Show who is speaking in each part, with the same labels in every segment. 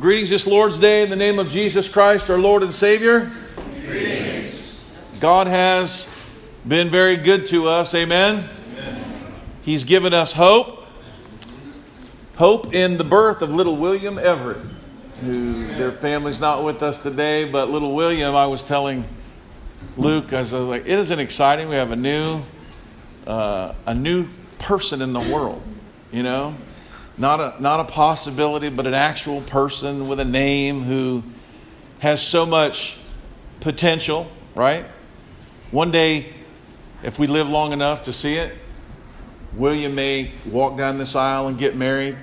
Speaker 1: Well, greetings this Lord's Day in the name of Jesus Christ, our Lord and Savior. Greetings. God has been very good to us. Amen. He's given us hope. Hope in the birth of little William Everett, who their family's not with us today, but little William, I was telling Luke, I was like, it isn't exciting. We have a new, uh, a new person in the world, you know? Not a not a possibility, but an actual person with a name who has so much potential, right? One day, if we live long enough to see it, William may walk down this aisle and get married.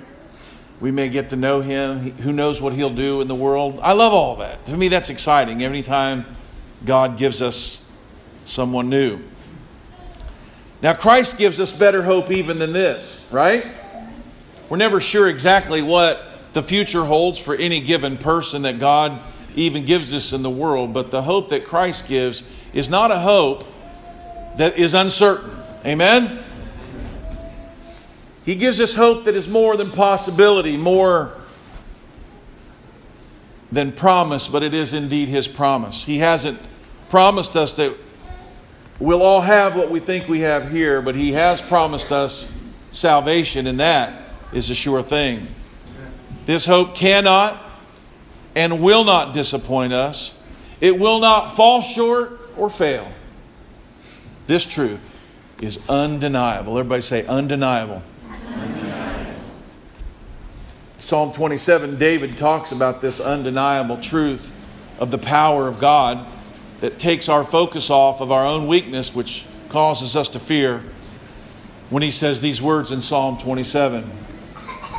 Speaker 1: We may get to know him. Who knows what he'll do in the world? I love all that. To me, that's exciting. Every time God gives us someone new. Now, Christ gives us better hope even than this, right? We're never sure exactly what the future holds for any given person that God even gives us in the world, but the hope that Christ gives is not a hope that is uncertain. Amen? He gives us hope that is more than possibility, more than promise, but it is indeed His promise. He hasn't promised us that we'll all have what we think we have here, but He has promised us salvation, and that is a sure thing. This hope cannot and will not disappoint us. It will not fall short or fail. This truth is undeniable. Everybody say undeniable. Psalm 27, David talks about this undeniable truth of the power of God that takes our focus off of our own weakness, which causes us to fear, when he says these words in Psalm 27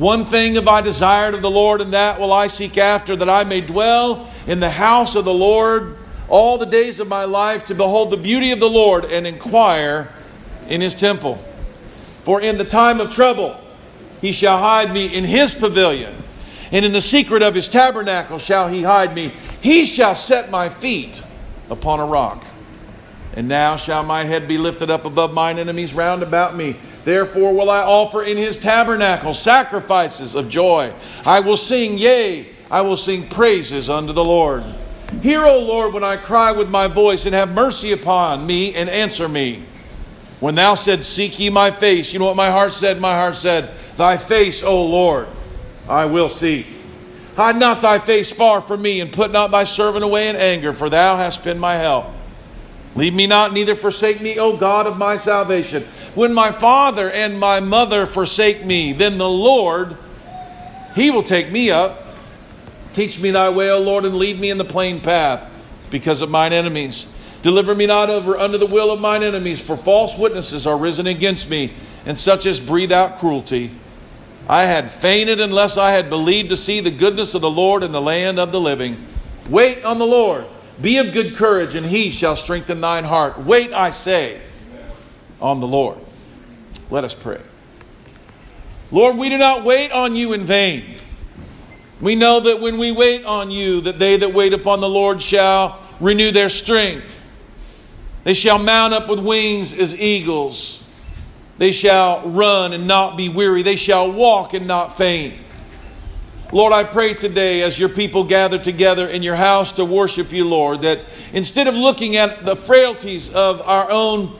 Speaker 1: One thing have I desired of the Lord, and that will I seek after, that I may dwell in the house of the Lord all the days of my life, to behold the beauty of the Lord and inquire in his temple. For in the time of trouble he shall hide me in his pavilion, and in the secret of his tabernacle shall he hide me. He shall set my feet upon a rock. And now shall my head be lifted up above mine enemies round about me. Therefore will I offer in his tabernacle sacrifices of joy. I will sing, yea, I will sing praises unto the Lord. Hear, O Lord, when I cry with my voice, and have mercy upon me and answer me. When thou said, Seek ye my face, you know what my heart said? My heart said, Thy face, O Lord, I will seek. Hide not thy face far from me, and put not thy servant away in anger, for thou hast been my help. Leave me not, neither forsake me, O God of my salvation. When my father and my mother forsake me, then the Lord, he will take me up. Teach me thy way, O Lord, and lead me in the plain path because of mine enemies. Deliver me not over under the will of mine enemies, for false witnesses are risen against me, and such as breathe out cruelty. I had fainted unless I had believed to see the goodness of the Lord in the land of the living. Wait on the Lord. Be of good courage, and he shall strengthen thine heart. Wait, I say, on the Lord. Let us pray. Lord, we do not wait on you in vain. We know that when we wait on you, that they that wait upon the Lord shall renew their strength. They shall mount up with wings as eagles. They shall run and not be weary. They shall walk and not faint. Lord, I pray today as your people gather together in your house to worship you, Lord, that instead of looking at the frailties of our own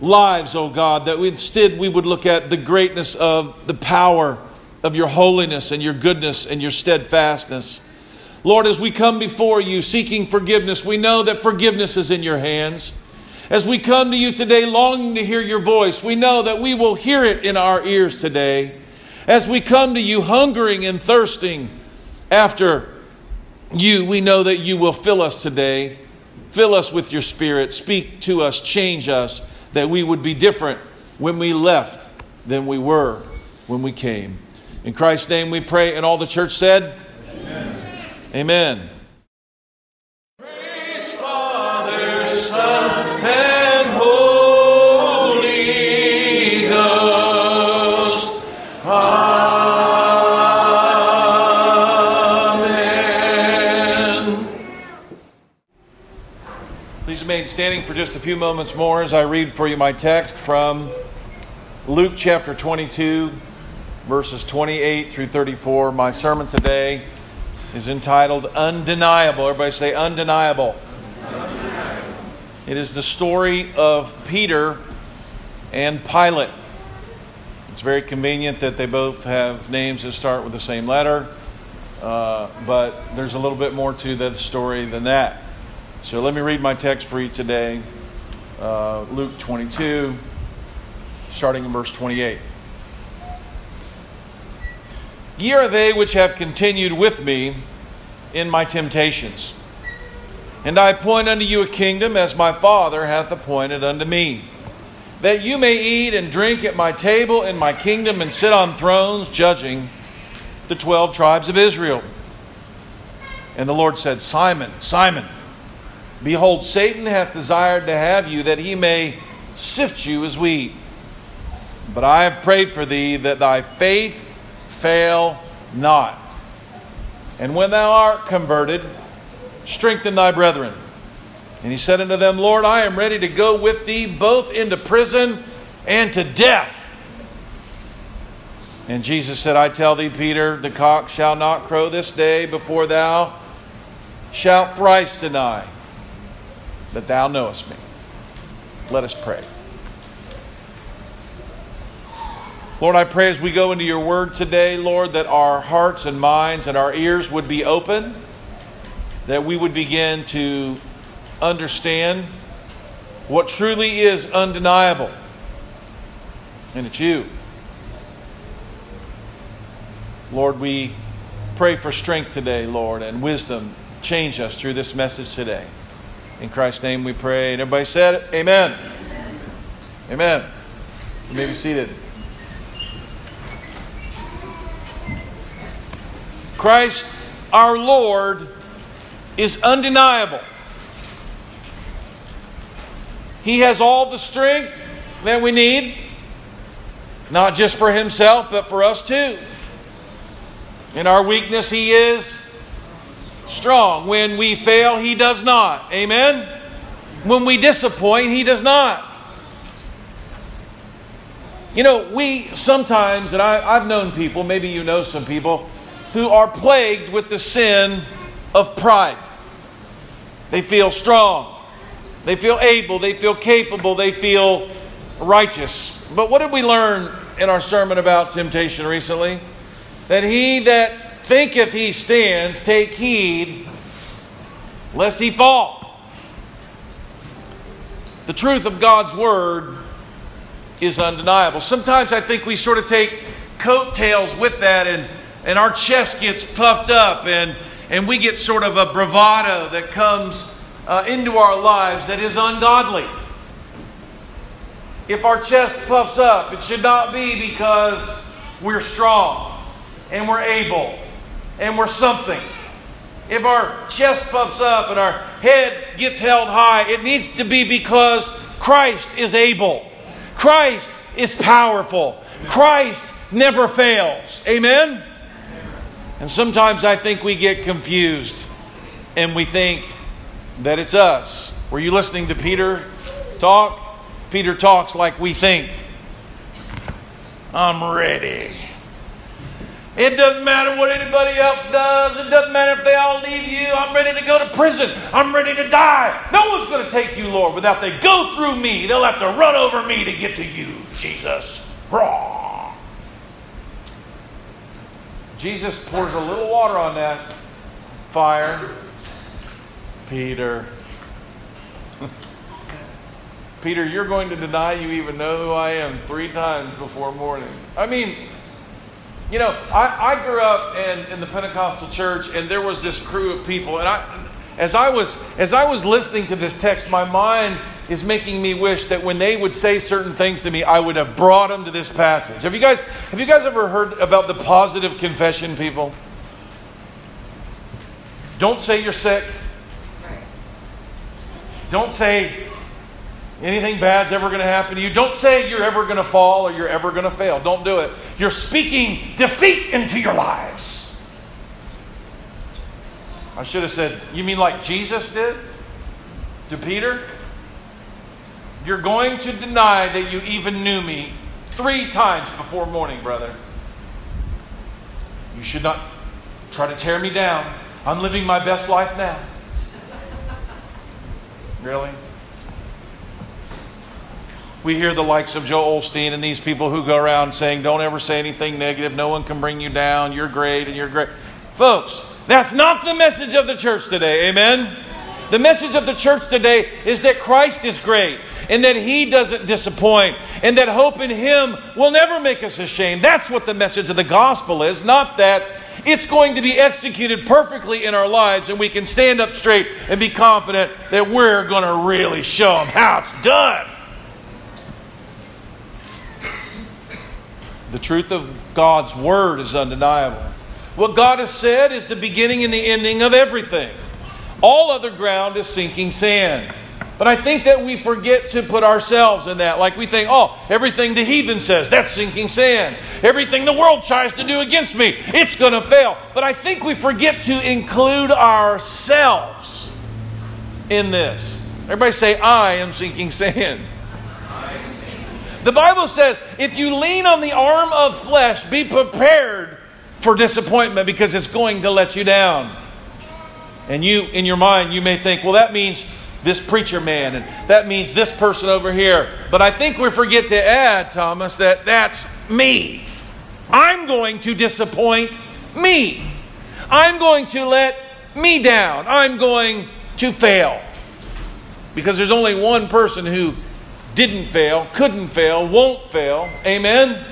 Speaker 1: lives, oh God, that instead we would look at the greatness of the power of your holiness and your goodness and your steadfastness. Lord, as we come before you seeking forgiveness, we know that forgiveness is in your hands. As we come to you today longing to hear your voice, we know that we will hear it in our ears today. As we come to you hungering and thirsting after you, we know that you will fill us today. Fill us with your spirit. Speak to us, change us, that we would be different when we left than we were when we came. In Christ's name we pray. And all the church said, Amen. Praise remain standing for just a few moments more as I read for you my text from Luke chapter 22, verses 28 through 34. My sermon today is entitled Undeniable. Everybody say Undeniable. Undeniable. It is the story of Peter and Pilate. It's very convenient that they both have names that start with the same letter, uh, but there's a little bit more to the story than that. So let me read my text for you today uh, Luke 22, starting in verse 28. Ye are they which have continued with me in my temptations. And I appoint unto you a kingdom as my Father hath appointed unto me, that you may eat and drink at my table in my kingdom and sit on thrones judging the twelve tribes of Israel. And the Lord said, Simon, Simon, behold, Satan hath desired to have you that he may sift you as wheat. But I have prayed for thee that thy faith fail not. And when thou art converted, strengthen thy brethren. And he said unto them, Lord, I am ready to go with thee both into prison and to death. And Jesus said, I tell thee, Peter, the cock shall not crow this day before thou shalt thrice deny that thou knowest me. Let us pray. Lord, I pray as we go into your word today, Lord, that our hearts and minds and our ears would be open, that we would begin to understand what truly is undeniable. And it's you. Lord, we pray for strength today, Lord, and wisdom. Change us through this message today. In Christ's name we pray. And everybody said? Amen. Amen. You may be seated. Christ our Lord is undeniable. He has all the strength that we need, not just for himself, but for us too. In our weakness, he is strong. When we fail, he does not. Amen? When we disappoint, he does not. You know, we sometimes, and I, have known people, maybe you know some people, who are plagued with the sin of pride. They feel strong, they feel able, they feel capable, they feel righteous. But what did we learn in our sermon about temptation recently? That he that thinketh he stands, take heed lest he fall. The truth of God's word is undeniable. Sometimes I think we sort of take coattails with that and and our chest gets puffed up and, and we get sort of a bravado that comes uh, into our lives that is ungodly. If our chest puffs up, it should not be because we're strong and we're able and we're something. if our chest puffs up and our head gets held high, it needs to be because Christ is able. Christ is powerful. Christ never fails. Amen? And sometimes I think we get confused and we think that it's us. Were you listening to Peter talk? Peter talks like we think. I'm ready. It doesn't matter what anybody else does. It doesn't matter if they all leave you. I'm ready to go to prison. I'm ready to die. No one's going to take you, Lord, without they go through me. They'll have to run over me to get to you, Jesus. Raw. Jesus pours a little water on that fire. Peter. Peter, you're going to deny you even know who I am three times before morning. I mean, you know, I, I grew up in, in the Pentecostal church, and there was this crew of people, and I, as I was as I was listening to this text, my mind is making me wish that when they would say certain things to me, I would have brought them to this passage. Have you guys have you guys ever heard about the positive confession people? Don't say you're sick. Don't say anything bad's ever going to happen to you. Don't say you're ever going to fall or you're ever going to fail. Don't do it. You're speaking defeat into your lives. I should have said, You mean like Jesus did to Peter? You're going to deny that you even knew me three times before morning, brother. You should not try to tear me down. I'm living my best life now. Really? We hear the likes of Joel Osteen and these people who go around saying, Don't ever say anything negative. No one can bring you down. You're great and you're great. Folks, that's not the message of the church today. Amen? The message of the church today is that Christ is great and that He doesn't disappoint and that hope in Him will never make us ashamed. That's what the message of the gospel is, not that it's going to be executed perfectly in our lives and we can stand up straight and be confident that we're going to really show them how it's done. The truth of God's Word is undeniable. What God has said is the beginning and the ending of everything. All other ground is sinking sand. But I think that we forget to put ourselves in that. Like we think, oh, everything the heathen says, that's sinking sand. Everything the world tries to do against me, it's going to fail. But I think we forget to include ourselves in this. Everybody say, I am sinking sand. The Bible says if you lean on the arm of flesh, be prepared for disappointment because it's going to let you down. And you, in your mind, you may think, well, that means this preacher man, and that means this person over here. But I think we forget to add, Thomas, that that's me. I'm going to disappoint me. I'm going to let me down. I'm going to fail. Because there's only one person who didn't fail, couldn't fail, won't fail. Amen?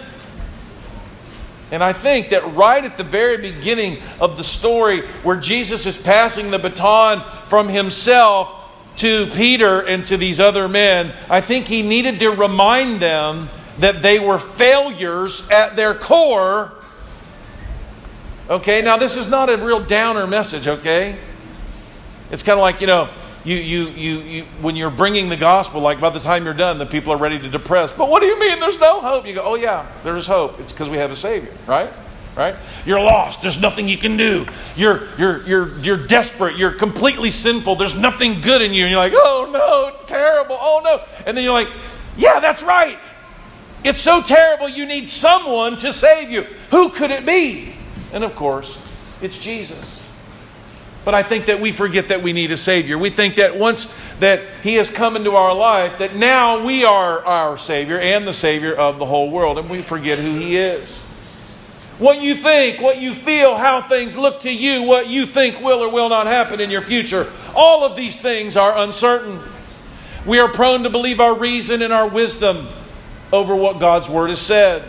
Speaker 1: And I think that right at the very beginning of the story, where Jesus is passing the baton from himself to Peter and to these other men, I think he needed to remind them that they were failures at their core. Okay, now this is not a real downer message, okay? It's kind of like, you know, you, you, you, you, when you're bringing the gospel, like by the time you're done, the people are ready to depress. But what do you mean there's no hope? You go, oh, yeah, there's hope. It's because we have a Savior, right? Right? You're lost. There's nothing you can do. You're, you're, you're, you're desperate. You're completely sinful. There's nothing good in you. And you're like, oh, no, it's terrible. Oh, no. And then you're like, yeah, that's right. It's so terrible you need someone to save you. Who could it be? And of course, it's Jesus. But I think that we forget that we need a Savior. We think that once that He has come into our life, that now we are our Savior and the Savior of the whole world, and we forget who He is. What you think, what you feel, how things look to you, what you think will or will not happen in your future, all of these things are uncertain. We are prone to believe our reason and our wisdom over what God's Word has said.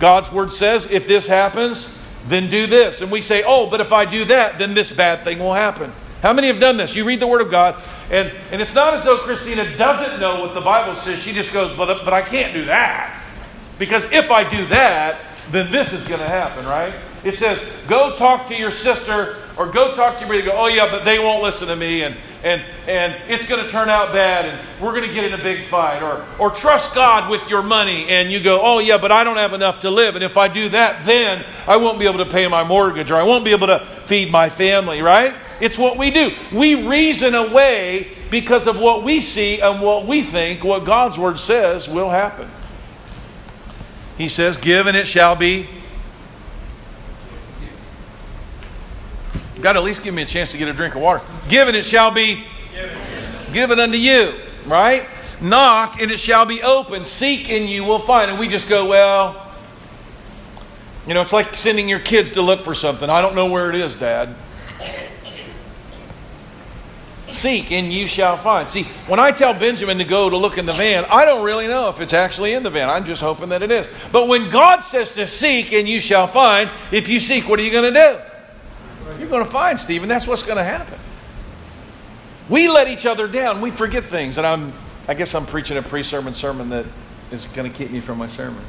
Speaker 1: God's Word says, if this happens, then do this. And we say, oh, but if I do that, then this bad thing will happen. How many have done this? You read the Word of God, and, and it's not as though Christina doesn't know what the Bible says. She just goes, but, but I can't do that. Because if I do that, then this is going to happen, right? It says, go talk to your sister or go talk to your brother. Go, oh yeah, but they won't listen to me, and and and it's going to turn out bad, and we're going to get in a big fight. Or or trust God with your money, and you go, oh yeah, but I don't have enough to live, and if I do that, then I won't be able to pay my mortgage, or I won't be able to feed my family. Right? It's what we do. We reason away because of what we see and what we think. What God's word says will happen. He says, "Give and it shall be." God, at least give me a chance to get a drink of water. Given it it shall be given unto you, right? Knock and it shall be open. Seek and you will find. And we just go, well, you know, it's like sending your kids to look for something. I don't know where it is, Dad. Seek and you shall find. See, when I tell Benjamin to go to look in the van, I don't really know if it's actually in the van. I'm just hoping that it is. But when God says to seek and you shall find, if you seek, what are you going to do? Going to find, Stephen. That's what's going to happen. We let each other down. We forget things. And I'm, I guess I'm preaching a pre sermon sermon that is going to keep me from my sermon.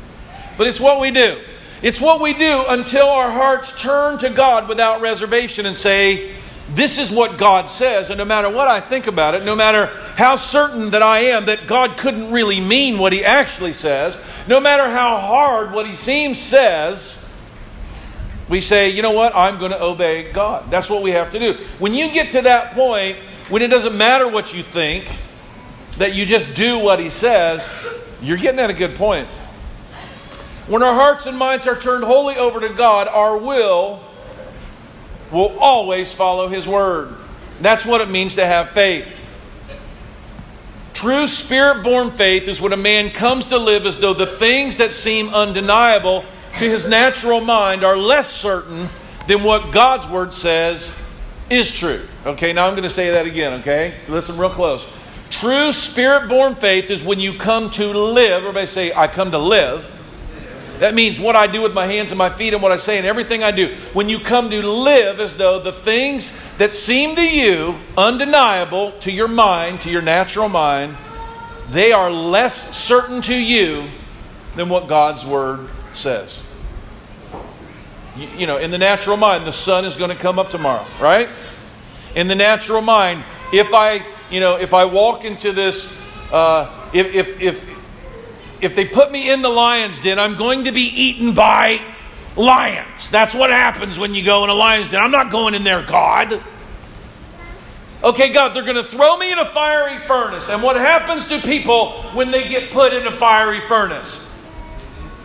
Speaker 1: But it's what we do. It's what we do until our hearts turn to God without reservation and say, This is what God says. And no matter what I think about it, no matter how certain that I am that God couldn't really mean what He actually says, no matter how hard what He seems says, we say, you know what, I'm going to obey God. That's what we have to do. When you get to that point, when it doesn't matter what you think, that you just do what He says, you're getting at a good point. When our hearts and minds are turned wholly over to God, our will will always follow His Word. That's what it means to have faith. True spirit born faith is when a man comes to live as though the things that seem undeniable to his natural mind are less certain than what God's word says is true. Okay, now I'm going to say that again, okay? Listen real close. True spirit born faith is when you come to live. Everybody say, I come to live. That means what I do with my hands and my feet and what I say and everything I do. When you come to live as though the things that seem to you undeniable to your mind, to your natural mind, they are less certain to you than what God's word says. You, know, in the natural mind, the sun is going to come up tomorrow, right? In the natural mind, if I, you know, if I walk into this, uh, if, if, if, if they put me in the lion's den, I'm going to be eaten by lions. That's what happens when you go in a lion's den. I'm not going in there, God. Okay, God, they're going to throw me in a fiery furnace. And what happens to people when they get put in a fiery furnace?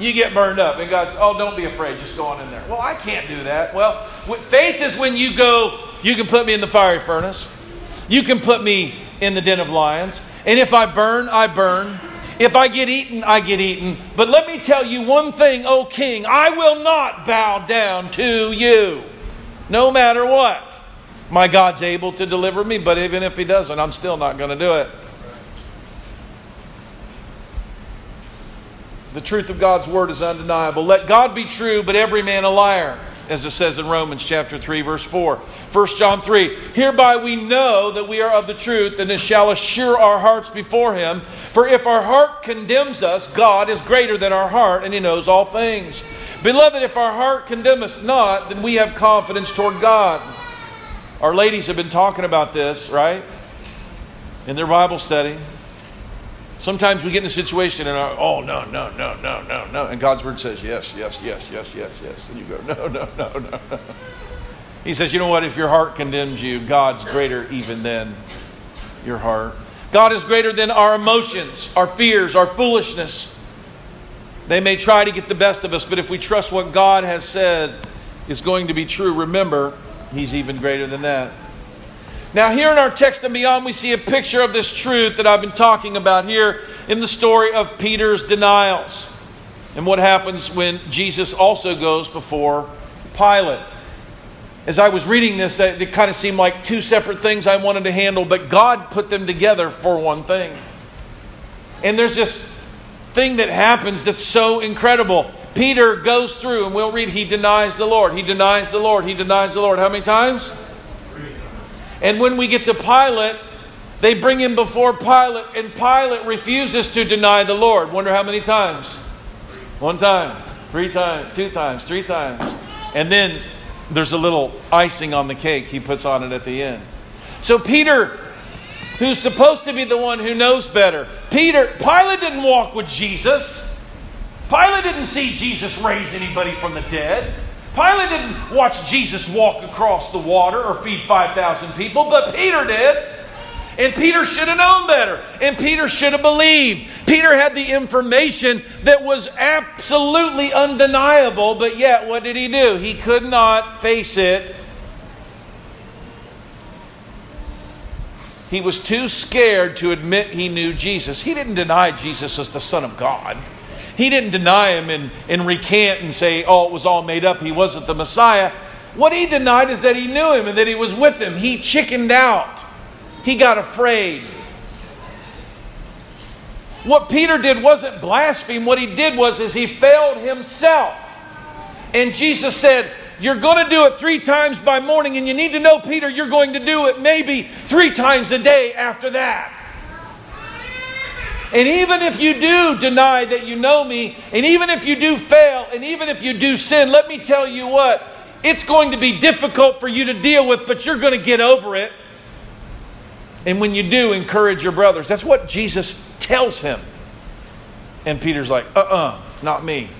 Speaker 1: You get burned up. And God says, Oh, don't be afraid, just go on in there. Well, I can't do that. Well, faith is when you go, you can put me in the fiery furnace, you can put me in the den of lions, and if I burn, I burn. If I get eaten, I get eaten. But let me tell you one thing, O king I will not bow down to you, no matter what. My God's able to deliver me, but even if He doesn't, I'm still not going to do it. The truth of God's word is undeniable. Let God be true, but every man a liar, as it says in Romans chapter 3, verse 4. 1 John 3 Hereby we know that we are of the truth, and it shall assure our hearts before him. For if our heart condemns us, God is greater than our heart, and he knows all things. Beloved, if our heart condemn us not, then we have confidence toward God. Our ladies have been talking about this, right? In their Bible study. Sometimes we get in a situation and our, oh no no no no no no, and God's word says yes yes yes yes yes yes, and you go no no no no. He says, you know what? If your heart condemns you, God's greater even than your heart. God is greater than our emotions, our fears, our foolishness. They may try to get the best of us, but if we trust what God has said is going to be true, remember, He's even greater than that. Now, here in our text and beyond, we see a picture of this truth that I've been talking about here in the story of Peter's denials and what happens when Jesus also goes before Pilate. As I was reading this, it kind of seemed like two separate things I wanted to handle, but God put them together for one thing. And there's this thing that happens that's so incredible. Peter goes through, and we'll read, he denies the Lord, he denies the Lord, he denies the Lord. How many times? And when we get to Pilate, they bring him before Pilate, and Pilate refuses to deny the Lord. Wonder how many times? One time, three times, two times, three times. And then there's a little icing on the cake he puts on it at the end. So Peter, who's supposed to be the one who knows better, Peter, Pilate didn't walk with Jesus. Pilate didn't see Jesus raise anybody from the dead. Pilate didn't watch Jesus walk across the water or feed 5,000 people, but Peter did. And Peter should have known better. And Peter should have believed. Peter had the information that was absolutely undeniable, but yet what did he do? He could not face it. He was too scared to admit he knew Jesus. He didn't deny Jesus as the Son of God. He didn't deny him and, and recant and say, oh, it was all made up. He wasn't the Messiah. What he denied is that he knew him and that he was with him. He chickened out. He got afraid. What Peter did wasn't blaspheme. What he did was is he failed himself. And Jesus said, you're going to do it three times by morning, and you need to know, Peter, you're going to do it maybe three times a day after that. And even if you do deny that you know me, and even if you do fail, and even if you do sin, let me tell you what, it's going to be difficult for you to deal with, but you're going to get over it. And when you do, encourage your brothers. That's what Jesus tells him. And Peter's like, uh uh-uh, uh, not me.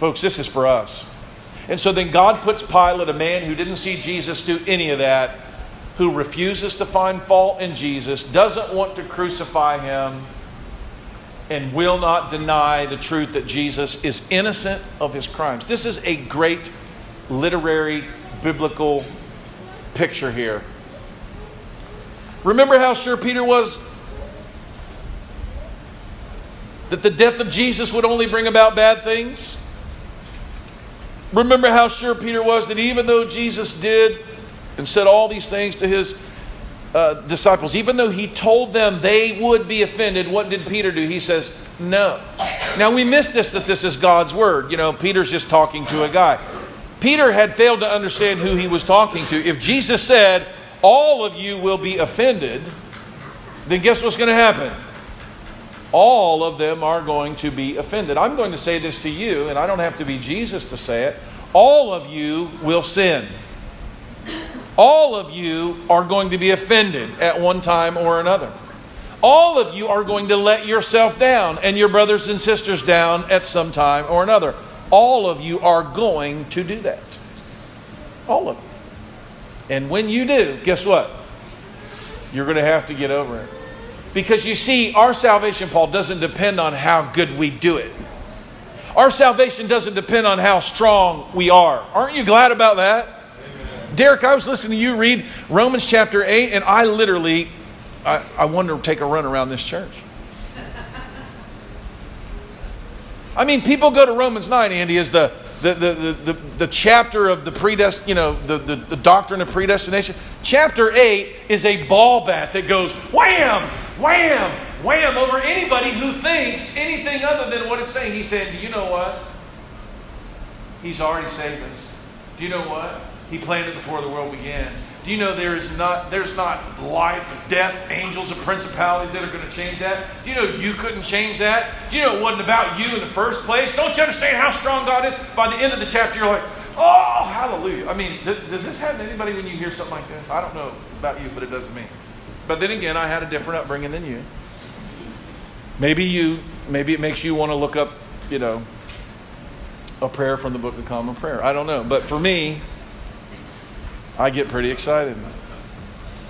Speaker 1: Folks, this is for us. And so then God puts Pilate, a man who didn't see Jesus do any of that, who refuses to find fault in Jesus, doesn't want to crucify him, and will not deny the truth that Jesus is innocent of his crimes. This is a great literary, biblical picture here. Remember how sure Peter was that the death of Jesus would only bring about bad things? Remember how sure Peter was that even though Jesus did and said all these things to his uh, disciples, even though he told them they would be offended, what did Peter do? He says, No. Now we miss this that this is God's word. You know, Peter's just talking to a guy. Peter had failed to understand who he was talking to. If Jesus said, All of you will be offended, then guess what's going to happen? All of them are going to be offended. I'm going to say this to you, and I don't have to be Jesus to say it. All of you will sin. All of you are going to be offended at one time or another. All of you are going to let yourself down and your brothers and sisters down at some time or another. All of you are going to do that. All of you. And when you do, guess what? You're going to have to get over it. Because you see, our salvation, Paul, doesn't depend on how good we do it. Our salvation doesn't depend on how strong we are. Aren't you glad about that? Derek, I was listening to you read Romans chapter 8, and I literally, I, I wanted to take a run around this church. I mean, people go to Romans 9, Andy, is the, the, the, the, the, chapter of the predest, you know, the, the, the doctrine of predestination. Chapter 8 is a ball bat that goes wham, wham, wham over anybody who thinks anything other than what it's saying. He said, Do you know what? He's already saved us. Do you know what? He planned it before the world began. Do you know there is not there's not life, death, angels, and principalities that are going to change that? Do you know you couldn't change that? Do you know it wasn't about you in the first place? Don't you understand how strong God is? By the end of the chapter, you're like, oh, hallelujah. I mean, th- does this happen to anybody when you hear something like this? I don't know about you, but it does to me. But then again, I had a different upbringing than you. Maybe you, maybe it makes you want to look up, you know, a prayer from the Book of Common Prayer. I don't know, but for me, I get pretty excited.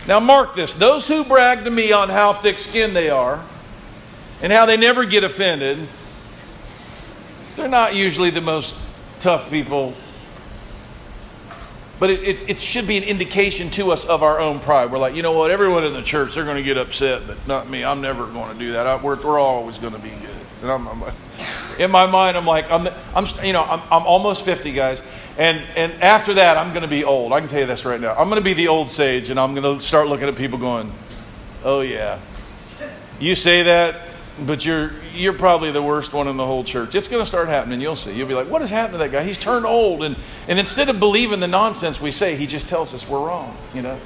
Speaker 1: Now, mark this those who brag to me on how thick skinned they are and how they never get offended, they're not usually the most tough people. But it, it, it, should be an indication to us of our own pride. We're like, you know what? Everyone in the church, they're going to get upset, but not me. I'm never going to do that. I, we're, we're always going to be good. And I'm, I'm, in my mind, I'm like, I'm, I'm you know, I'm, I'm almost 50, guys. And, and after that, I'm going to be old. I can tell you this right now. I'm going to be the old sage, and I'm going to start looking at people going, oh, yeah. You say that, but you're, you're probably the worst one in the whole church. It's going to start happening. You'll see. You'll be like, what has happened to that guy? He's turned old. And, and instead of believing the nonsense we say, he just tells us we're wrong, you know?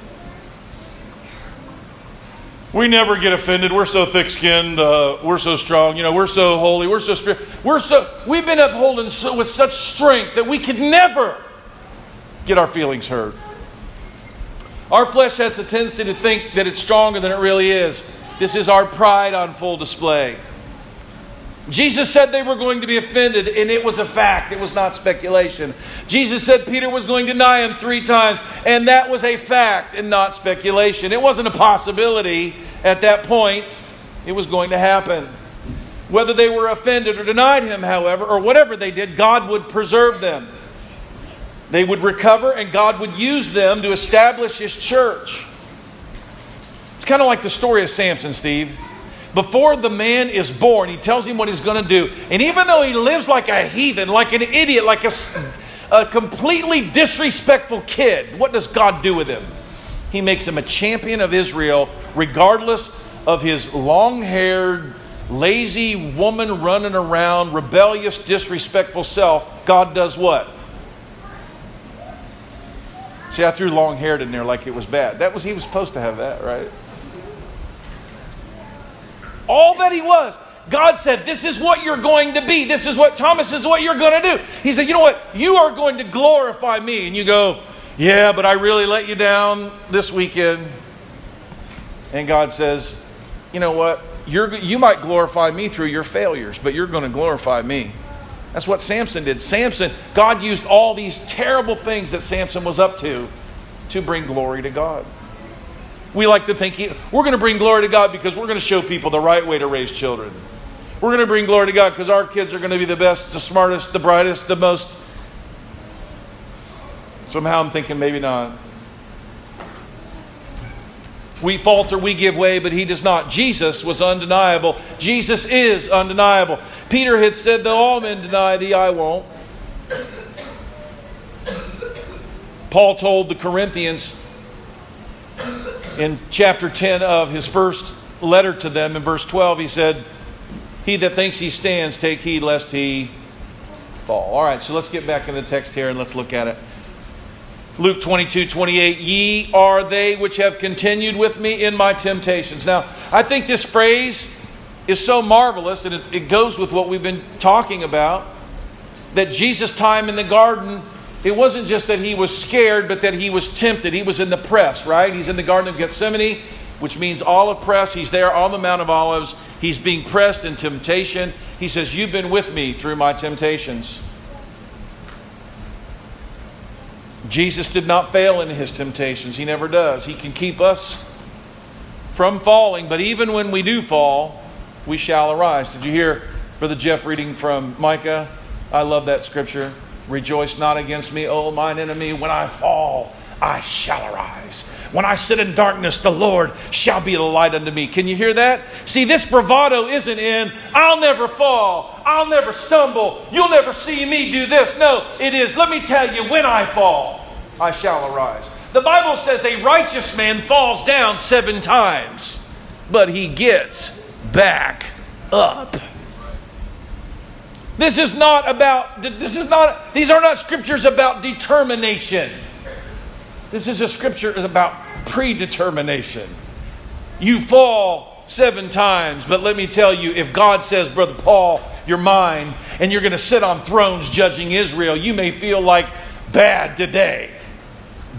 Speaker 1: We never get offended. We're so thick-skinned. Uh, we're so strong. You know, we're so holy. We're so spirit. We're so. We've been upholding so, with such strength that we could never get our feelings hurt. Our flesh has a tendency to think that it's stronger than it really is. This is our pride on full display. Jesus said they were going to be offended, and it was a fact. It was not speculation. Jesus said Peter was going to deny him three times, and that was a fact and not speculation. It wasn't a possibility at that point, it was going to happen. Whether they were offended or denied him, however, or whatever they did, God would preserve them. They would recover, and God would use them to establish his church. It's kind of like the story of Samson, Steve. Before the man is born, he tells him what he's going to do. And even though he lives like a heathen, like an idiot, like a, a completely disrespectful kid, what does God do with him? He makes him a champion of Israel, regardless of his long haired, lazy woman running around, rebellious, disrespectful self. God does what? See, I threw long haired in there like it was bad. That was he was supposed to have that, right? All that he was. God said, This is what you're going to be. This is what Thomas is what you're going to do. He said, You know what? You are going to glorify me. And you go, Yeah, but I really let you down this weekend. And God says, You know what? You're, you might glorify me through your failures, but you're going to glorify me. That's what Samson did. Samson, God used all these terrible things that Samson was up to to bring glory to God. We like to think we're going to bring glory to God because we're going to show people the right way to raise children. We're going to bring glory to God because our kids are going to be the best, the smartest, the brightest, the most. Somehow I'm thinking maybe not. We falter, we give way, but he does not. Jesus was undeniable. Jesus is undeniable. Peter had said, Though all men deny thee, I won't. Paul told the Corinthians, in chapter 10 of his first letter to them, in verse 12, he said, He that thinks he stands, take heed lest he fall. All right, so let's get back in the text here and let's look at it. Luke 22, 28, ye are they which have continued with me in my temptations. Now, I think this phrase is so marvelous and it, it goes with what we've been talking about that Jesus' time in the garden it wasn't just that he was scared, but that he was tempted. He was in the press, right? He's in the Garden of Gethsemane, which means olive press. He's there on the Mount of Olives. He's being pressed in temptation. He says, You've been with me through my temptations. Jesus did not fail in his temptations. He never does. He can keep us from falling, but even when we do fall, we shall arise. Did you hear Brother Jeff reading from Micah? I love that scripture. Rejoice not against me, O mine enemy. When I fall, I shall arise. When I sit in darkness, the Lord shall be a light unto me. Can you hear that? See, this bravado isn't in, I'll never fall, I'll never stumble, you'll never see me do this. No, it is, let me tell you, when I fall, I shall arise. The Bible says a righteous man falls down seven times, but he gets back up. This is not about, this is not, these are not scriptures about determination. This is a scripture is about predetermination. You fall seven times, but let me tell you, if God says, Brother Paul, you're mine, and you're going to sit on thrones judging Israel, you may feel like bad today,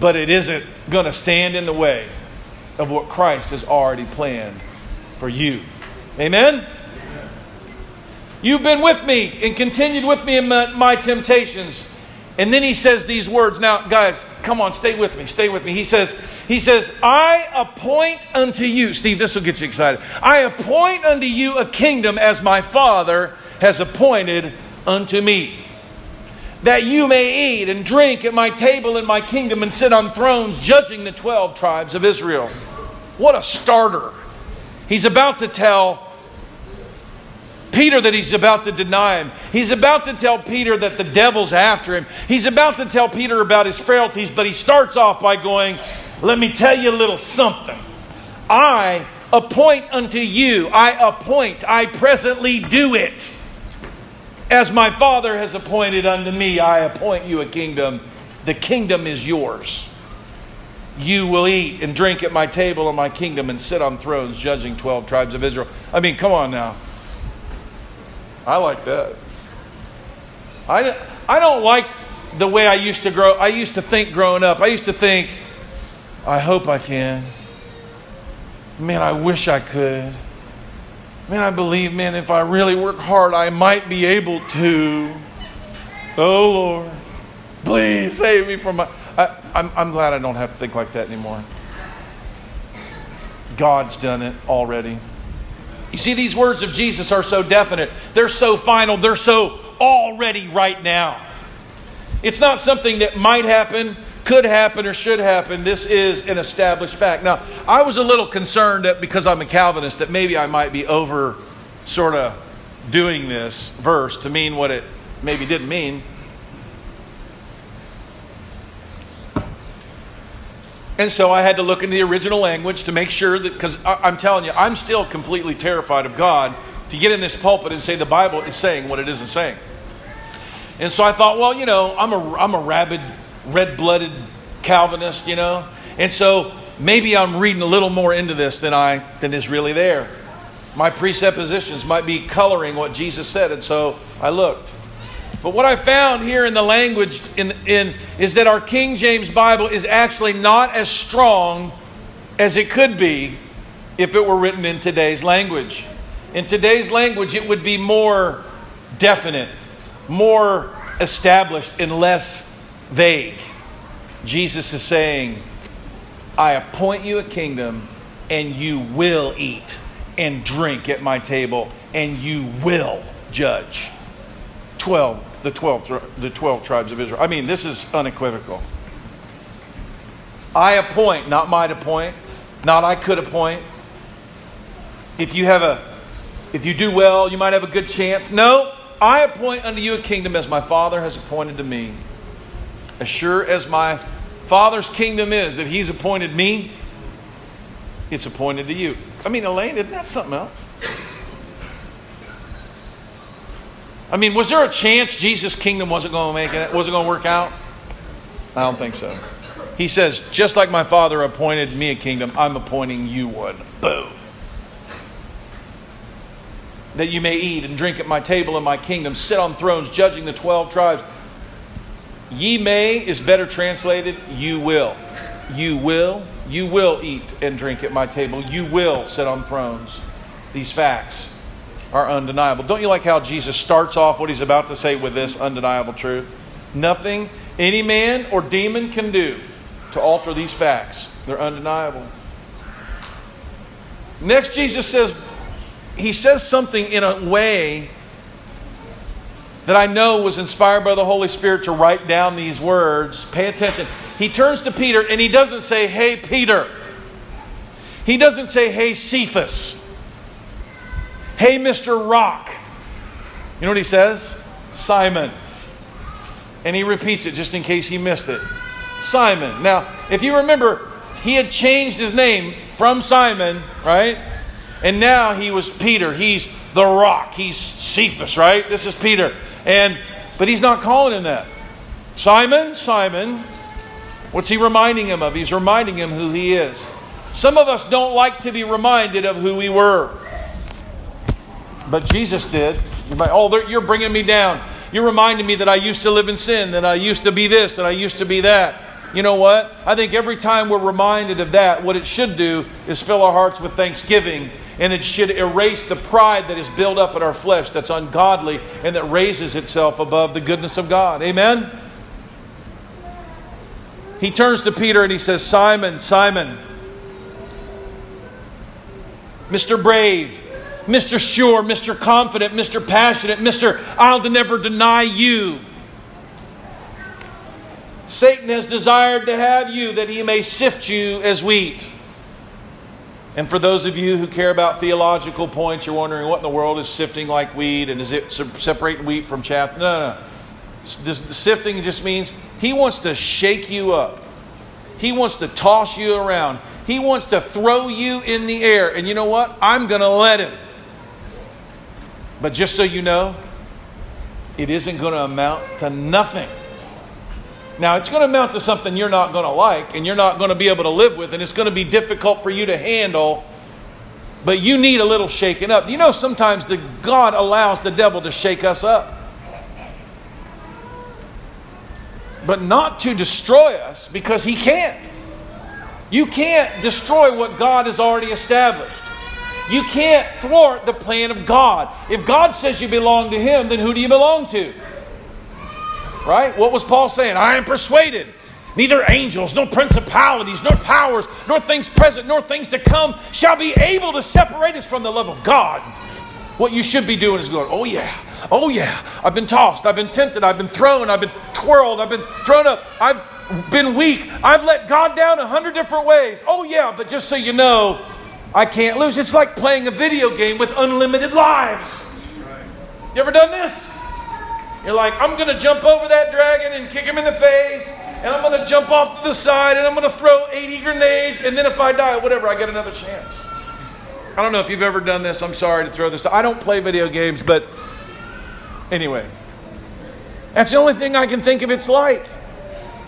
Speaker 1: but it isn't going to stand in the way of what Christ has already planned for you. Amen? You've been with me and continued with me in my, my, temptations. And then he says these words. Now, guys, come on, stay with me. Stay with me. He says, he says, I appoint unto you, Steve, this will get you excited. I appoint unto you a kingdom as my Father has appointed unto me. That you may eat and drink at my table in my kingdom and sit on thrones judging the 12 tribes of Israel. What a starter. He's about to tell Peter that he's about to deny him. He's about to tell Peter that the devil's after him. He's about to tell Peter about his frailties, but he starts off by going, Let me tell you a little something. I appoint unto you, I appoint, I presently do it. As my Father has appointed unto me, I appoint you a kingdom. The kingdom is yours. you will eat and drink at my table in my kingdom and sit on thrones judging 12 tribes of Israel. I mean, come on now. I like that. I, I don't like the way I used to grow. I used to think growing up. I used to think, I hope I can. Man, I wish I could. Man, I believe, man, if I really work hard, I might be able to. Oh, Lord, please save me from my. I, I'm, I'm glad I don't have to think like that anymore. God's done it already. You see, these words of Jesus are so definite, they're so final, they're so already right now. It's not something that might happen, could happen, or should happen. This is an established fact. Now, I was a little concerned that because I'm a Calvinist, that maybe I might be over sort of doing this verse to mean what it maybe didn't mean. And so I had to look in the original language to make sure that, because I'm telling you, I'm still completely terrified of God to get in this pulpit and say the Bible is saying what it isn't saying. And so I thought, well, you know, I'm a, I'm a rabid, red blooded Calvinist, you know, and so maybe I'm reading a little more into this than, I, than is really there. My presuppositions might be coloring what Jesus said, and so I looked. But what I found here in the language in, in, is that our King James Bible is actually not as strong as it could be if it were written in today's language. In today's language, it would be more definite, more established, and less vague. Jesus is saying, I appoint you a kingdom, and you will eat and drink at my table, and you will judge. 12 the 12, the 12 tribes of Israel. I mean, this is unequivocal. I appoint, not might appoint, not I could appoint. If you have a if you do well, you might have a good chance. No, I appoint unto you a kingdom as my Father has appointed to me. As sure as my Father's kingdom is that He's appointed me, it's appointed to you. I mean, Elaine, isn't that something else? I mean, was there a chance Jesus' kingdom wasn't going to make it, wasn't going to work out? I don't think so. He says, just like my father appointed me a kingdom, I'm appointing you one. Boom. That you may eat and drink at my table in my kingdom, sit on thrones, judging the 12 tribes. Ye may is better translated, you will. You will, you will eat and drink at my table. You will sit on thrones. These facts are undeniable. Don't you like how Jesus starts off what he's about to say with this undeniable truth? Nothing any man or demon can do to alter these facts. They're undeniable. Next, Jesus says, He says something in a way that I know was inspired by the Holy Spirit to write down these words. Pay attention. He turns to Peter and he doesn't say, Hey, Peter. He doesn't say, Hey, Cephas. Hey, Mr. Rock. You know what he says? Simon. And he repeats it just in case he missed it. Simon. Now, if you remember, he had changed his name from Simon, right? And now he was Peter. He's the rock. He's Cephas, right? This is Peter. And but he's not calling him that. Simon, Simon. What's he reminding him of? He's reminding him who he is. Some of us don't like to be reminded of who we were. But Jesus did. oh, you're bringing me down. You're reminding me that I used to live in sin, that I used to be this, that I used to be that. You know what? I think every time we're reminded of that, what it should do is fill our hearts with thanksgiving and it should erase the pride that is built up in our flesh that's ungodly and that raises itself above the goodness of God. Amen? He turns to Peter and he says, Simon, Simon, Mr. Brave, Mr. Sure, Mr. Confident, Mr. Passionate, Mr. I'll never deny you. Satan has desired to have you that he may sift you as wheat. And for those of you who care about theological points, you're wondering what in the world is sifting like wheat and is it separating wheat from chaff? No, no, no. This, sifting just means he wants to shake you up. He wants to toss you around. He wants to throw you in the air. And you know what? I'm going to let him. But just so you know, it isn't going to amount to nothing Now, it's going to amount to something you're not going to like and you're not going to be able to live with, and it's going to be difficult for you to handle. But you need a little shaking up. You know, sometimes the God allows the devil to shake us up. But not to destroy us because he can't. You can't destroy what God has already established. You can't thwart the plan of God. If God says you belong to him, then who do you belong to? Right? What was Paul saying? I am persuaded. Neither angels, nor principalities, nor powers, nor things present, nor things to come shall be able to separate us from the love of God. What you should be doing is going, oh yeah, oh yeah, I've been tossed, I've been tempted, I've been thrown, I've been twirled, I've been thrown up, I've been weak, I've let God down a hundred different ways. Oh yeah, but just so you know, I can't lose. It's like playing a video game with unlimited lives. You ever done this? You're like, I'm going to jump over that dragon and kick him in the face, and I'm going to jump off to the side, and I'm going to throw 80 grenades, and then if I die, whatever, I get another chance. I don't know if you've ever done this. I'm sorry to throw this. I don't play video games, but anyway. That's the only thing I can think of it's like.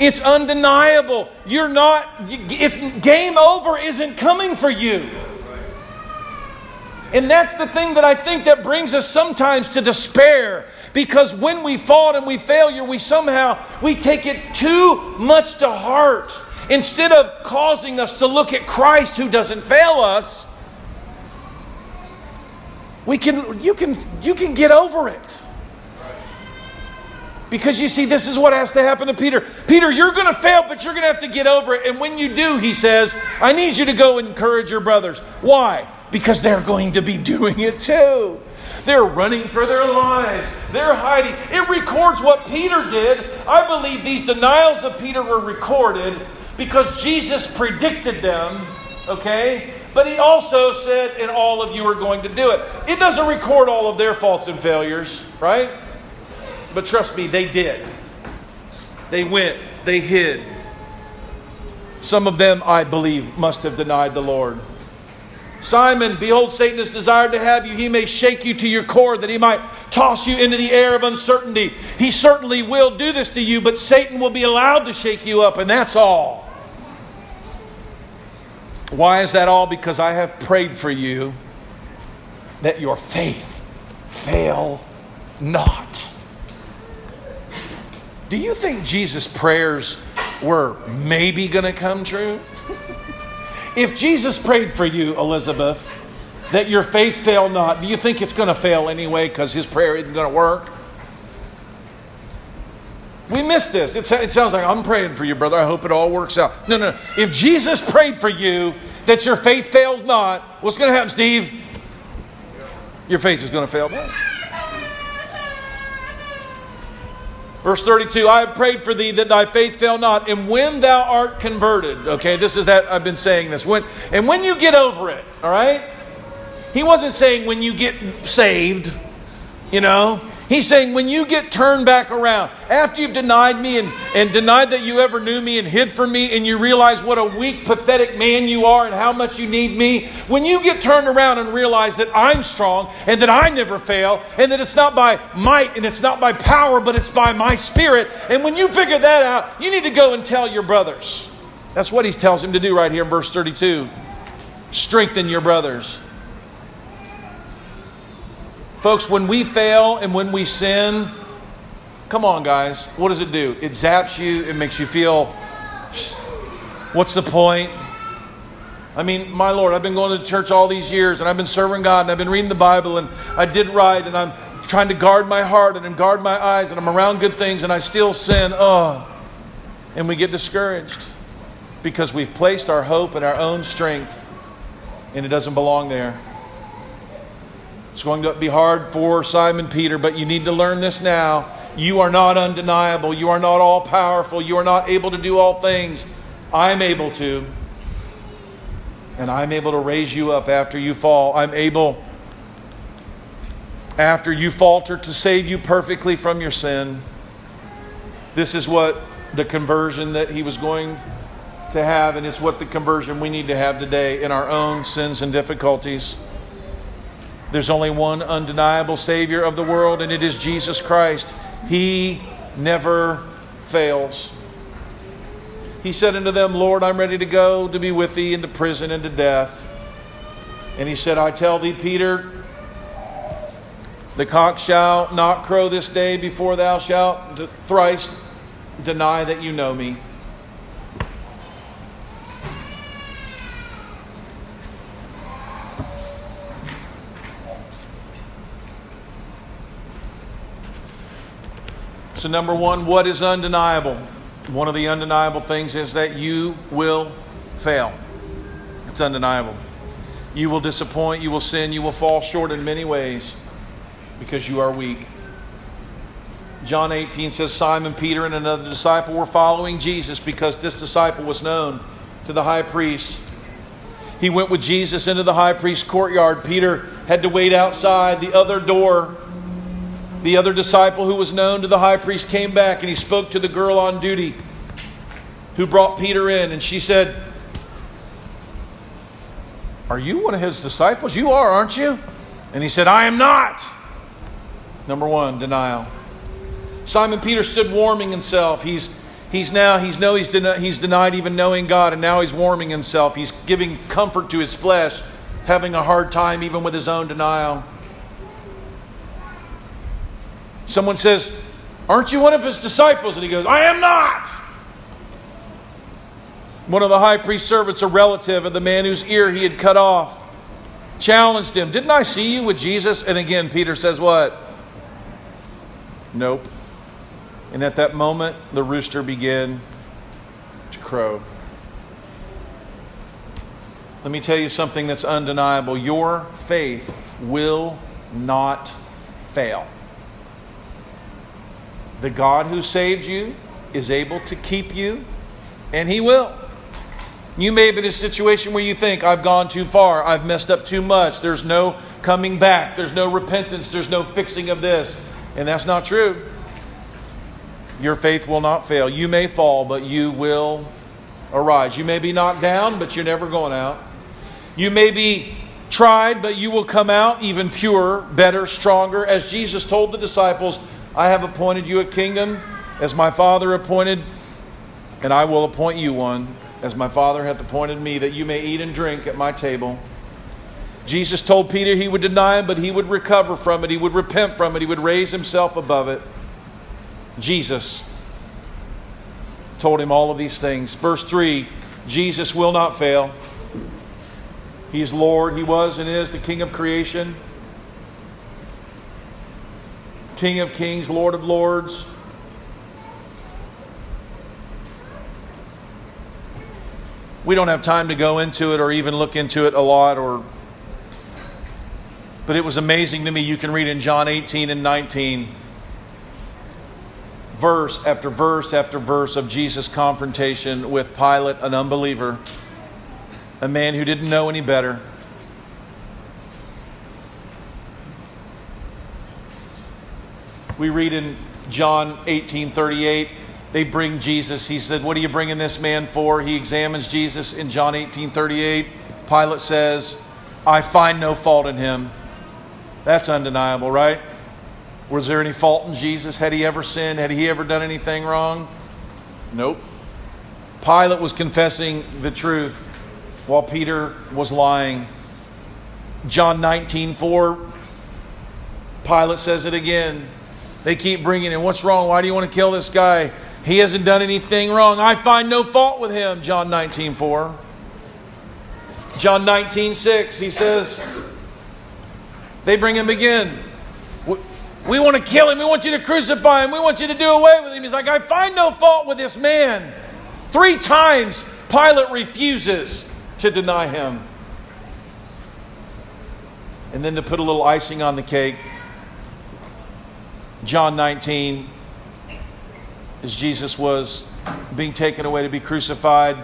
Speaker 1: It's undeniable. You're not, if game over isn't coming for you. And that's the thing that I think that brings us sometimes to despair. Because when we fall and we failure we somehow we take it too much to heart. Instead of causing us to look at Christ who doesn't fail us we can you can you can get over it. Because you see this is what has to happen to Peter. Peter you're going to fail but you're going to have to get over it. And when you do he says I need you to go encourage your brothers. Why because they're going to be doing it too. They're running for their lives. They're hiding. It records what Peter did. I believe these denials of Peter were recorded because Jesus predicted them, okay? But he also said, and all of you are going to do it. It doesn't record all of their faults and failures, right? But trust me, they did. They went, they hid. Some of them, I believe, must have denied the Lord. Simon, behold, Satan has desired to have you. He may shake you to your core, that he might toss you into the air of uncertainty. He certainly will do this to you, but Satan will be allowed to shake you up, and that's all. Why is that all? Because I have prayed for you that your faith fail not. Do you think Jesus' prayers were maybe going to come true? If Jesus prayed for you, Elizabeth, that your faith fail not, do you think it's going to fail anyway because his prayer isn't going to work? We miss this. It, sounds like I'm praying for you, brother. I hope it all works out. No, no. If Jesus prayed for you that your faith fails not, what's going to happen, Steve? Your faith is going to fail. Verse 32 I have prayed for thee that thy faith fail not, and when thou art converted, okay, this is that I've been saying this. When, and when you get over it, all right? He wasn't saying when you get saved, you know? He's saying, when you get turned back around, after you've denied me and, and denied that you ever knew me and hid from me, and you realize what a weak, pathetic man you are and how much you need me, when you get turned around and realize that I'm strong and that I never fail, and that it's not by might and it's not by power, but it's by my spirit, and when you figure that out, you need to go and tell your brothers. That's what he tells him to do right here in verse 32. Strengthen your brothers. Folks, when we fail and when we sin, come on, guys, what does it do? It zaps you, it makes you feel, what's the point? I mean, my Lord, I've been going to church all these years and I've been serving God and I've been reading the Bible and I did right and I'm trying to guard my heart and guard my eyes and I'm around good things and I still sin. Oh. And we get discouraged because we've placed our hope in our own strength and it doesn't belong there. It's going to be hard for Simon Peter, but you need to learn this now. You are not undeniable. You are not all powerful. You are not able to do all things. I'm able to. And I'm able to raise you up after you fall. I'm able, after you falter, to save you perfectly from your sin. This is what the conversion that he was going to have, and it's what the conversion we need to have today in our own sins and difficulties. There's only one undeniable Savior of the world, and it is Jesus Christ. He never fails. he said unto them, Lord, I'm ready to go to be with thee into prison and to death. And he said, I tell thee, Peter, the cock shall not crow this day before thou shalt thrice deny that you know me. So, number one, what is undeniable? One of the undeniable things is that you will fail. It's undeniable. You will disappoint, you will sin, you will fall short in many ways because you are weak. John 18 says Simon Peter and another disciple were following Jesus because this disciple was known to the high priest. He went with Jesus into the high priest's courtyard. Peter had to wait outside the other door the other disciple who was known to the high priest came back and he spoke to the girl on duty who brought Peter in. And she said, Are you one of his disciples? You are, aren't you? And he said, I am not. Number one, denial. Simon Peter stood warming himself. He's, he's now, he's no he's, den- he's denied even knowing God, and now he's warming himself. He's giving comfort to his flesh, having a hard time even with his own denial. Someone says, Aren't you one of his disciples? And he goes, I am not. One of the high priest's servants, a relative of the man whose ear he had cut off, challenged him, Didn't I see you with Jesus? And again, Peter says, What? Nope. And at that moment, the rooster began to crow. Let me tell you something that's undeniable. Your faith will not fail. The God who saved you is able to keep you, and He will. You may be in a situation where you think, I've gone too far, I've messed up too much, there's no coming back, there's no repentance, there's no fixing of this. And that's not true. Your faith will not fail. You may fall, but you will arise. You may be knocked down, but you're never going out. You may be tried, but you will come out even purer, better, stronger. As Jesus told the disciples, I have appointed you a kingdom as my Father appointed, and I will appoint you one as my Father hath appointed me, that you may eat and drink at my table. Jesus told Peter he would deny him, but he would recover from it. He would repent from it. He would raise himself above it. Jesus told him all of these things. Verse 3 Jesus will not fail. He is Lord. He was and is the King of creation. King of kings, Lord of lords. We don't have time to go into it or even look into it a lot or but it was amazing to me you can read in John 18 and 19 verse after verse after verse of Jesus confrontation with Pilate an unbeliever a man who didn't know any better We read in John 18 38, they bring Jesus. He said, What are you bringing this man for? He examines Jesus in John 18 38. Pilate says, I find no fault in him. That's undeniable, right? Was there any fault in Jesus? Had he ever sinned? Had he ever done anything wrong? Nope. Pilate was confessing the truth while Peter was lying. John 19 4, Pilate says it again. They keep bringing in, what's wrong? Why do you want to kill this guy? He hasn't done anything wrong. I find no fault with him, John 19 4. John 19 6, he says, they bring him again. We want to kill him. We want you to crucify him. We want you to do away with him. He's like, I find no fault with this man. Three times Pilate refuses to deny him. And then to put a little icing on the cake, John 19, as Jesus was being taken away to be crucified.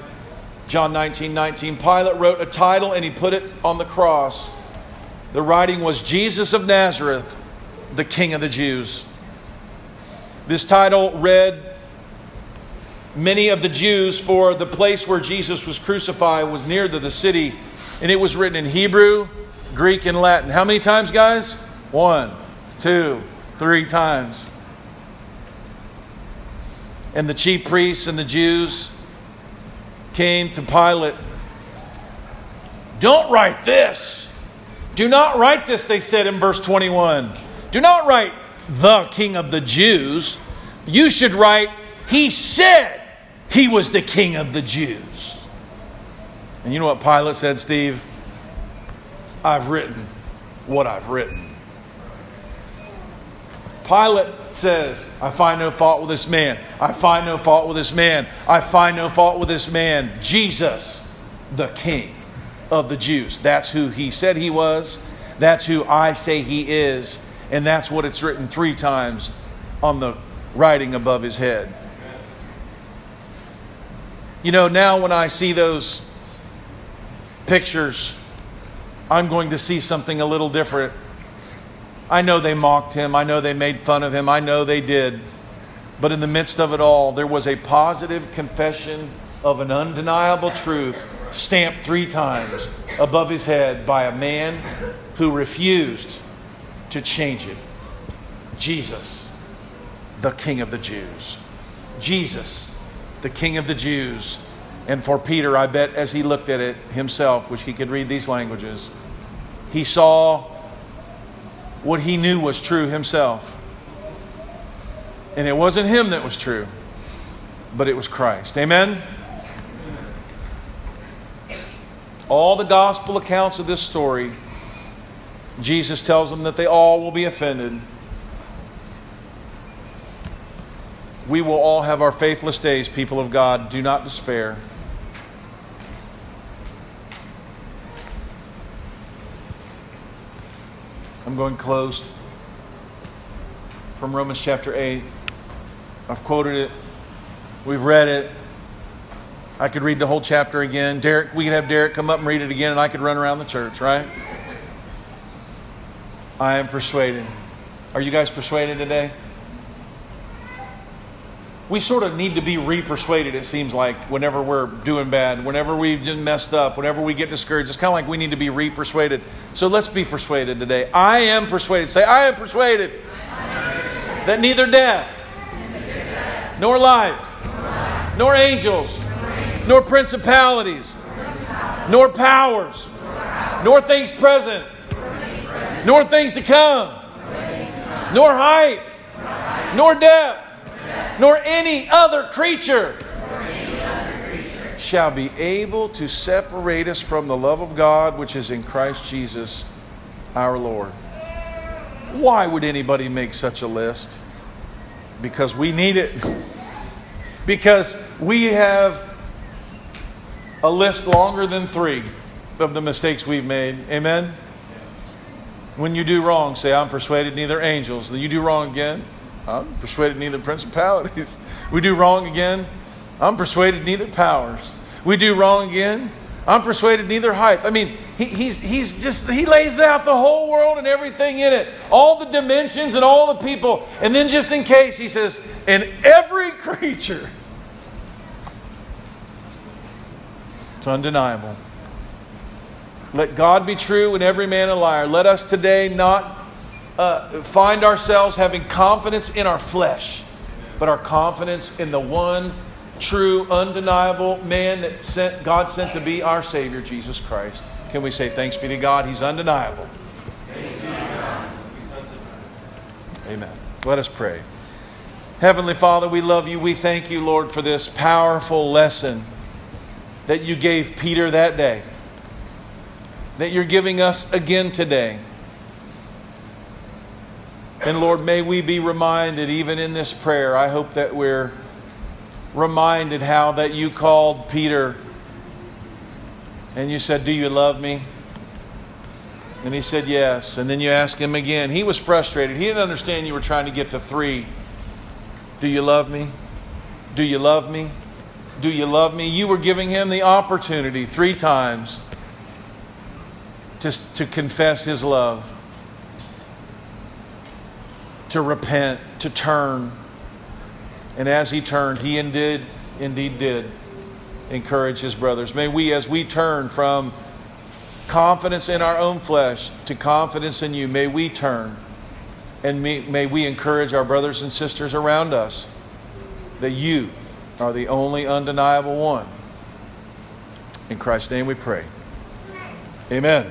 Speaker 1: John 19 19. Pilate wrote a title and he put it on the cross. The writing was Jesus of Nazareth, the King of the Jews. This title read many of the Jews, for the place where Jesus was crucified was near to the city, and it was written in Hebrew, Greek, and Latin. How many times, guys? One, two, three times. And the chief priests and the Jews came to Pilate. Don't write this. Do not write this, they said in verse 21. Do not write the king of the Jews. You should write, He said he was the king of the Jews. And you know what Pilate said, Steve? I've written what I've written. Pilate says, I find no fault with this man. I find no fault with this man. I find no fault with this man. Jesus, the King of the Jews. That's who he said he was. That's who I say he is. And that's what it's written three times on the writing above his head. You know, now when I see those pictures, I'm going to see something a little different. I know they mocked him. I know they made fun of him. I know they did. But in the midst of it all, there was a positive confession of an undeniable truth stamped three times above his head by a man who refused to change it Jesus, the King of the Jews. Jesus, the King of the Jews. And for Peter, I bet as he looked at it himself, which he could read these languages, he saw what he knew was true himself. And it wasn't him that was true, but it was Christ. Amen? All the gospel accounts of this story, Jesus tells them that they all will be offended. We will all have our faithless days, people of God. Do not despair. I'm going close from Romans chapter 8. I've quoted it, we've read it. I could read the whole chapter again. Derek, we could have Derek come up and read it again, and I could run around the church, right? I am persuaded. Are you guys persuaded today? We sort of need to be re-persuaded it seems like whenever we're doing bad whenever we've been messed up whenever we get discouraged it's kind of like we need to be re-persuaded. So let's be persuaded today. I am persuaded. Say i am persuaded that neither death nor life nor angels nor principalities nor powers nor things present nor things to come nor height nor depth nor any other creature shall be able to separate us from the love of God which is in Christ Jesus our Lord. Why would anybody make such a list? Because we need it. Because we have a list longer than three of the mistakes we've made. Amen? When you do wrong, say, I'm persuaded neither angels. Then you do wrong again. I'm persuaded neither principalities. We do wrong again. I'm persuaded neither powers. We do wrong again. I'm persuaded neither height. I mean, he, he's, he's just, he lays out the whole world and everything in it, all the dimensions and all the people. And then, just in case, he says, and every creature. It's undeniable. Let God be true and every man a liar. Let us today not uh, find ourselves having confidence in our flesh, but our confidence in the one true, undeniable man that sent, God sent to be our Savior, Jesus Christ. Can we say thanks be to God? He's undeniable. Amen. Let us pray. Heavenly Father, we love you. We thank you, Lord, for this powerful lesson that you gave Peter that day, that you're giving us again today. And Lord, may we be reminded, even in this prayer, I hope that we're reminded how that you called Peter and you said, Do you love me? And he said, Yes. And then you asked him again. He was frustrated. He didn't understand you were trying to get to three. Do you love me? Do you love me? Do you love me? You were giving him the opportunity three times to, to confess his love to repent, to turn. And as he turned, he indeed, indeed did encourage his brothers. May we, as we turn from confidence in our own flesh to confidence in you, may we turn and may, may we encourage our brothers and sisters around us that you are the only undeniable one
Speaker 2: In Christ's name we pray. Amen.